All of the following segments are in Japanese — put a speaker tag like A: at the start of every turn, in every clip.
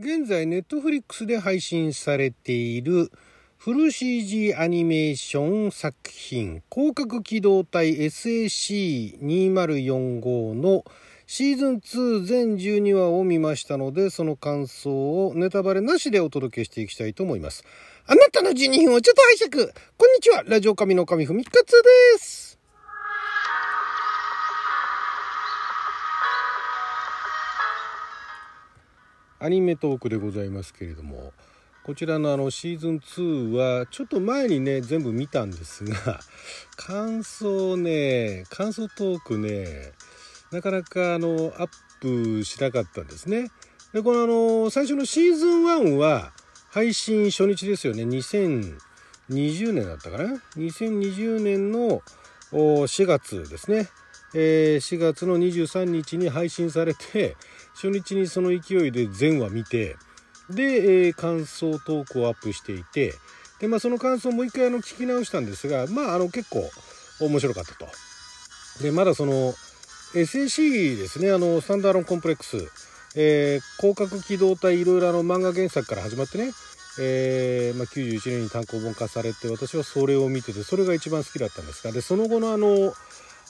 A: 現在ネットフリックスで配信されているフル CG アニメーション作品広角機動隊 SAC2045 のシーズン2全12話を見ましたので、その感想をネタバレなしでお届けしていきたいと思います。あなたの12分をちょっと拝借。こんにちは。ラジオ神の神ふみかつです。アニメトークでございますけれども、こちらのあのシーズン2はちょっと前にね全部見たんですが 感想ね感想トークねなかなかあのアップしなかったんですね。でこのあの最初のシーズン1は配信初日ですよね。2020年だったかな？2020年の4月ですね、えー、4月の23日に配信されて初日にその勢いで全話見てで、えー、感想トークをアップしていてで、まあ、その感想をもう一回あの聞き直したんですがまああの結構面白かったと。でまだその SAC ですねあのスタンダーロンコンプレックス、えー、広角機動隊いろいろあの漫画原作から始まってね、えーまあ、91年に単行本化されて私はそれを見ててそれが一番好きだったんですがでその後のあの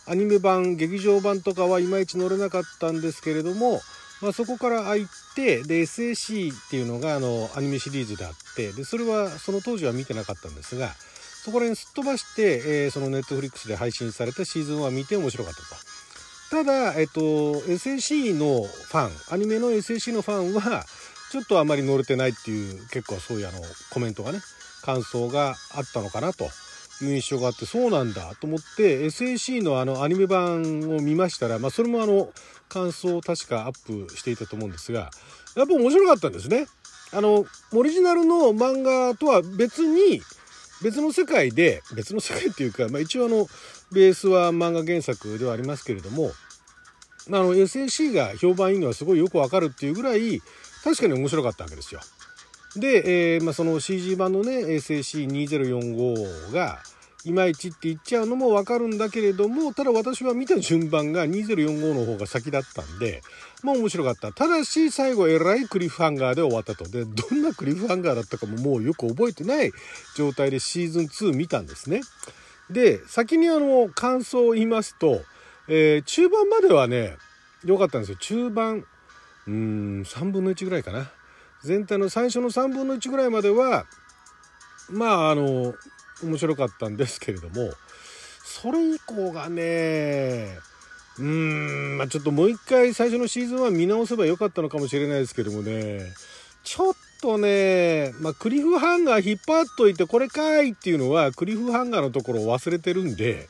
A: アニメ版劇場版とかはいまいち乗れなかったんですけれども、まあ、そこから空いてで SAC っていうのがあのアニメシリーズであってでそれはその当時は見てなかったんですがそこら辺すっ飛ばして、えー、そのネットフリックスで配信されたシーズンは見て面白かったと。ただ、えっと、SAC のファン、アニメの SAC のファンは、ちょっとあまり乗れてないっていう、結構そういうあの、コメントがね、感想があったのかなという印象があって、そうなんだと思って、SAC のあの、アニメ版を見ましたら、まあ、それもあの、感想を確かアップしていたと思うんですが、やっぱ面白かったんですね。あの、オリジナルの漫画とは別に、別の世界で、別の世界っていうか、まあ、一応あの、ベースは漫画原作ではありますけれども、あの SAC が評判いいのはすごいよくわかるっていうぐらい確かに面白かったわけですよ。で、えー、まあ、その CG 版のね SAC2045 がいまいちって言っちゃうのもわかるんだけれどもただ私は見た順番が2045の方が先だったんでまあ面白かった。ただし最後えらいクリフハンガーで終わったと。でどんなクリフハンガーだったかももうよく覚えてない状態でシーズン2見たんですね。で先にあの感想を言いますとえー、中盤まではね良かったんですよ。中盤うん3分の1ぐらいかな。全体の最初の3分の1ぐらいまではまああの面白かったんですけれどもそれ以降がねうーんまあちょっともう一回最初のシーズンは見直せばよかったのかもしれないですけどもねちょっとね、まあ、クリフハンガー引っ張っといてこれかいっていうのはクリフハンガーのところを忘れてるんで、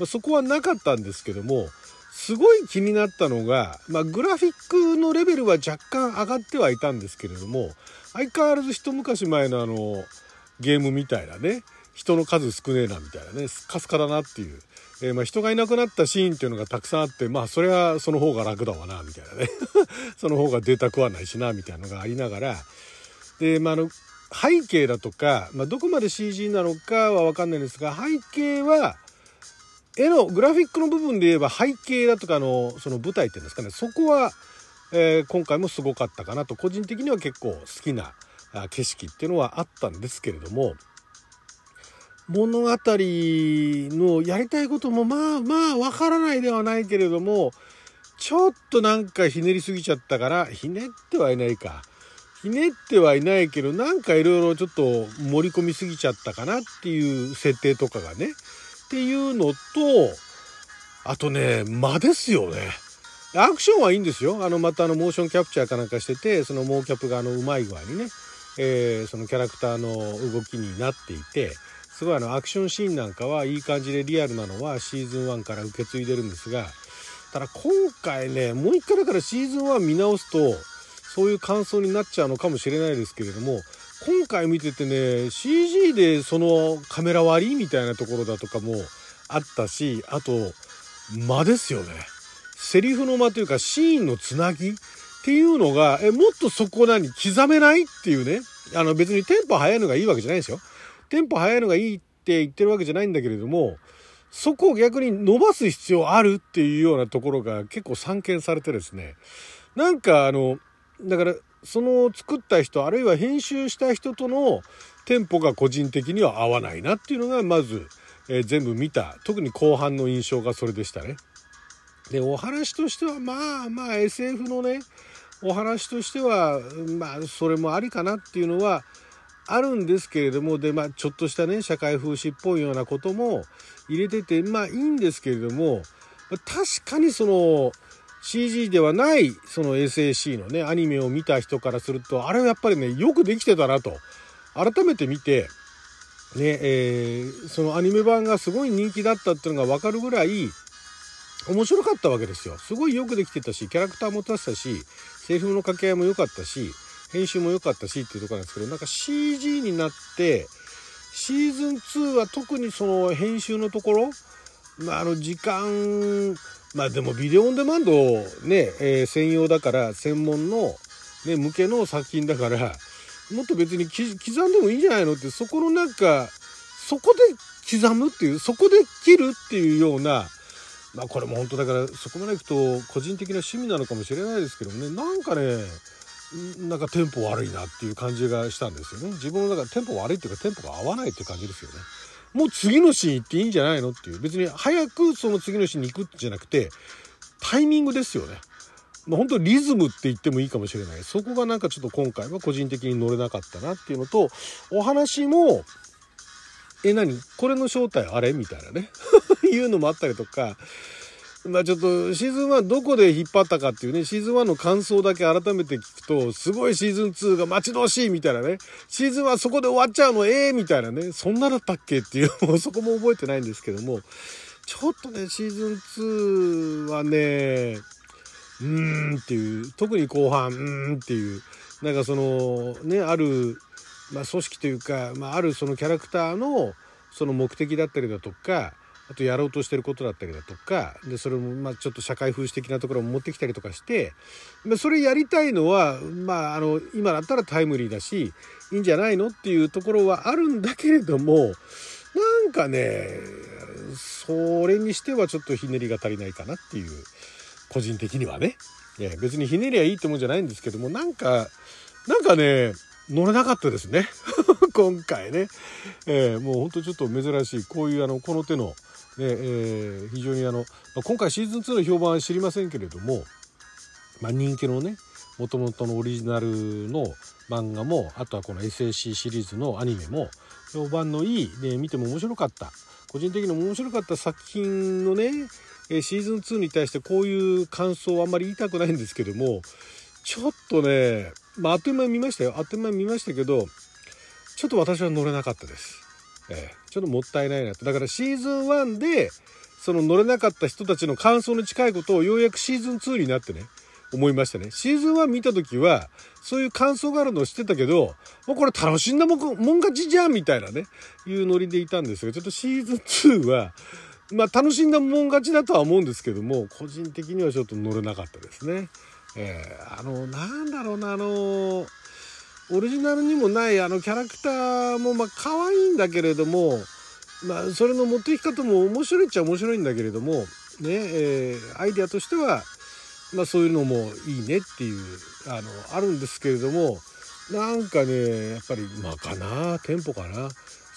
A: まあ、そこはなかったんですけどもすごい気になったのが、まあ、グラフィックのレベルは若干上がってはいたんですけれども相変わらず一昔前のあのゲームみたいなね人の数少ねえなみたいなねスカスカだなっていう、えー、ま人がいなくなったシーンっていうのがたくさんあってまあそれはその方が楽だわなみたいなね。その方がデータ食わないしなみたいなのがありながらで、まあ、あの背景だとか、まあ、どこまで CG なのかは分かんないんですが背景は絵のグラフィックの部分で言えば背景だとかのその舞台っていうんですかね。そこは、えー、今回もすごかったかなと。個人的には結構好きな景色っていうのはあったんですけれども。物語のやりたいこともまあまあわからないではないけれどもちょっとなんかひねりすぎちゃったからひねってはいないか。ひねってはいないけどなんかいろいろちょっと盛り込みすぎちゃったかなっていう設定とかがねっていうのとあとね間ですよね。アクションはいいんですよ。あのまたあのモーションキャプチャーかなんかしててそのモーキャップがあのうまい具合にね、えー、そのキャラクターの動きになっていてすごいあのアクションシーンなんかはいい感じでリアルなのはシーズン1から受け継いでるんですがただ今回ねもう一回だからシーズン1見直すとそういう感想になっちゃうのかもしれないですけれども今回見ててね CG でそのカメラ割りみたいなところだとかもあったしあと間ですよね。セリフの間というかシーンのつなぎっていうのがえもっとそこ何刻めないっていうね。あの別にテンポ速いのがいいわけじゃないですよ。テンポ速いのがいいって言ってるわけじゃないんだけれどもそこを逆に伸ばす必要あるっていうようなところが結構散見されてですね。なんかあのだからその作った人あるいは編集した人とのテンポが個人的には合わないなっていうのがまず、えー、全部見た特に後半の印象がそれでしたね。でお話としてはまあまあ SF のねお話としてはまあそれもありかなっていうのはあるんですけれどもでまあちょっとしたね社会風刺っぽいようなことも入れててまあいいんですけれども確かにその CG ではないその SAC のねアニメを見た人からするとあれはやっぱりねよくできてたなと。改めて見てねえー、そのアニメ版がすごい人気だったっていうのが分かるぐらい面白かったわけですよ。すごいよくできてたしキャラクターも立ってたしセリフの掛け合いも良かったし編集も良かったしっていうところなんですけどなんか CG になってシーズン2は特にその編集のところ、まあ、あの時間まあでもビデオオンデマンドね、えー、専用だから専門の、ね、向けの作品だからもっと別に刻んでもいいんじゃないのってそこのなんかそこで刻むっていうそこで切るっていうようなまあこれも本当だからそこまでいくと個人的な趣味なのかもしれないですけどねなんかねなんかテンポ悪いなっていう感じがしたんですよね。自分の中でテンポ悪いっていうかテンポが合わないっていう感じですよね。もう次のシーン行っていいんじゃないのっていう。別に早くその次のシーンに行くんじゃなくてタイミングですよね。まあ、本当リズムって言ってもいいかもしれない。そこがなんかちょっと今回は個人的に乗れなかったなっていうのとお話もえ何？これの正体あれ？みたいなね。いうのもあったりとか。まあちょっとシーズン1どこで引っ張ったかっていうね、シーズン1の感想だけ改めて聞くと、すごいシーズン2が待ち遠しいみたいなね、シーズン1そこで終わっちゃうのええー、みたいなね、そんなだったっけっていう、もうそこも覚えてないんですけども、ちょっとね、シーズン2はね、うーんっていう、特に後半、うーんっていう、なんかその、ね、ある、まあ組織というか、まああるそのキャラクターの、その目的だったりだとか、あとやろうとしてることだったりだとかでそれもまあちょっと社会風刺的なところも持ってきたりとかして、まあ、それやりたいのは、まあ、あの今だったらタイムリーだしいいんじゃないのっていうところはあるんだけれどもなんかねそれにしてはちょっとひねりが足りないかなっていう個人的にはね。別にひねりはいいってもんじゃないんですけどもなんかなんかね乗れなかったですね 今回ね、えー、もうほんとちょっと珍しいこういうあのこの手の、えー、非常にあの、まあ、今回シーズン2の評判は知りませんけれども、まあ、人気のねもともとのオリジナルの漫画もあとはこの SAC シリーズのアニメも評判のいいで見ても面白かった個人的に面白かった作品のねシーズン2に対してこういう感想はあんまり言いたくないんですけどもちょっとね、まあ、あっという間に見ましたよあっという間に見ましたけどちょっと私は乗れなかったです。えー、ちょっともったいないなと。だからシーズン1でその乗れなかった人たちの感想に近いことをようやくシーズン2になってね思いましたね。シーズン1見た時はそういう感想があるのを知ってたけどもうこれ楽しんだもん勝ちじゃんみたいなねいうノリでいたんですがちょっとシーズン2はまあ楽しんだもん勝ちだとは思うんですけども個人的にはちょっと乗れなかったですね。えー、あのなんだろうなあのオリジナルにもないあのキャラクターもまあ可愛いんだけれども、まあ、それの持っていき方も面白いっちゃ面白いんだけれども、ねえー、アイデアとしては、まあ、そういうのもいいねっていうあのあるんですけれどもなんかねやっぱりまあかなテンポかな。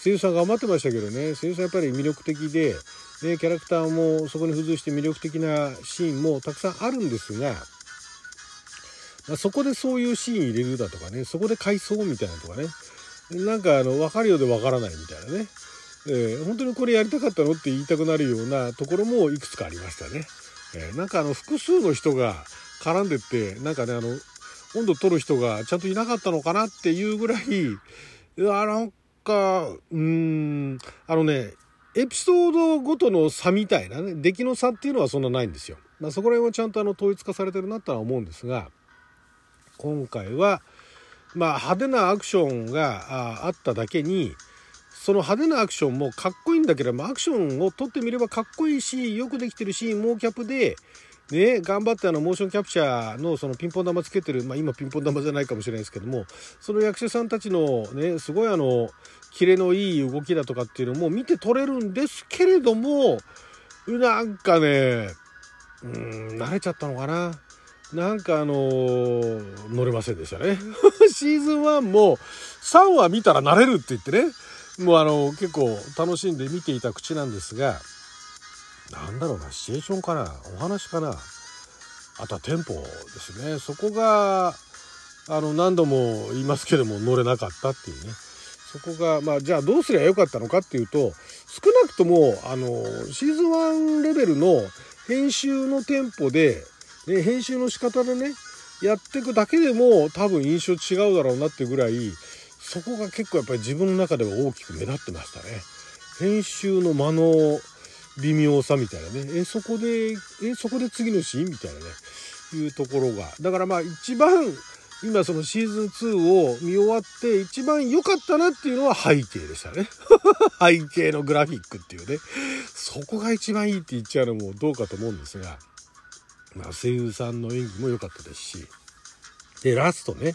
A: 声優さん頑張ってましたけどね。声優さんやっぱり魅力的で、ね、キャラクターもそこに付随して魅力的なシーンもたくさんあるんですがまあ、そこでそういうシーン入れるだとかねそこで回想みたいなとかねなんかあの分かるようで分からないみたいなね、えー、本当にこれやりたかったのって言いたくなるようなところもいくつかありましたね。えー、なんかあの複数の人が絡んでってなんかねあの温度取る人がちゃんといなかったのかなっていうぐらいあなんかうーんあのねエピソードごとの差みたいなね出来の差っていうのはそんなないんですよ。まあ、そこら辺はちゃんとあの統一化されてるなとは思うんですが今回は、まあ、派手なアクションがあっただけにその派手なアクションもかっこいいんだけどもアクションを撮ってみればかっこいいしよくできてるしモーキャップで、ね、頑張ってあのモーションキャプチャーのそのピンポン玉つけてる、まあ、今ピンポン玉じゃないかもしれないですけどもその役者さんたちのねすごいあのキレのいい動きだとかっていうのも見て取れるんですけれどもなんかねうん慣れちゃったのかな。なんかあのー、乗れませんでしたね。シーズン1も3話見たら慣れるって言ってね。もうあの結構楽しんで見ていた口なんですがなんだろうなシチュエーションかなお話かな。あとはテンポですね。そこがあの何度も言いますけども乗れなかったっていうね。そこがまあじゃあどうすりゃよかったのかっていうと少なくともあのシーズン1レベルの編集のテンポで、ね、編集の仕方でねやっていくだけでも多分印象違うだろうなってぐらいそこが結構やっぱり自分の中では大きく目立ってましたね。編集の間の微妙さみたいなね。えそこでえそこで次のシーンみたいなね。いうところが。だからまあ一番今そのシーズン2を見終わって一番良かったなっていうのは背景でしたね。背景のグラフィックっていうね。そこが一番いいって言っちゃうのもどうかと思うんですが、まあ、声優さんの演技も良かったですし。でラストね。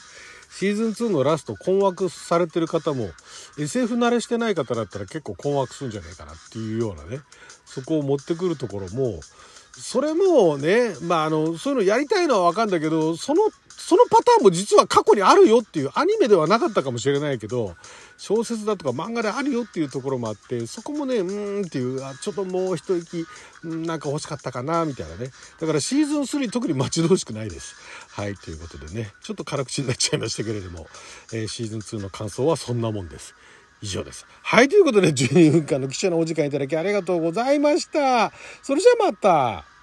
A: シーズン2のラスト困惑されてる方も SF 慣れしてない方だったら結構困惑するんじゃないかなっていうようなね。そこを持ってくるところもそれもねまああのそういうのやりたいのは分かるんだけどそのそのパターンも実は過去にあるよっていうアニメではなかったかもしれないけど小説だとか漫画であるよっていうところもあってそこもねうーんっていうあちょっともう一息なんか欲しかったかなみたいなねだからシーズン3特に待ち遠しくないですはいということでねちょっと辛口になっちゃいましたけれども、えー、シーズン2の感想はそんなもんです以上です。はい、ということで12分間の貴重なお時間いただきありがとうございました。それじゃあまた。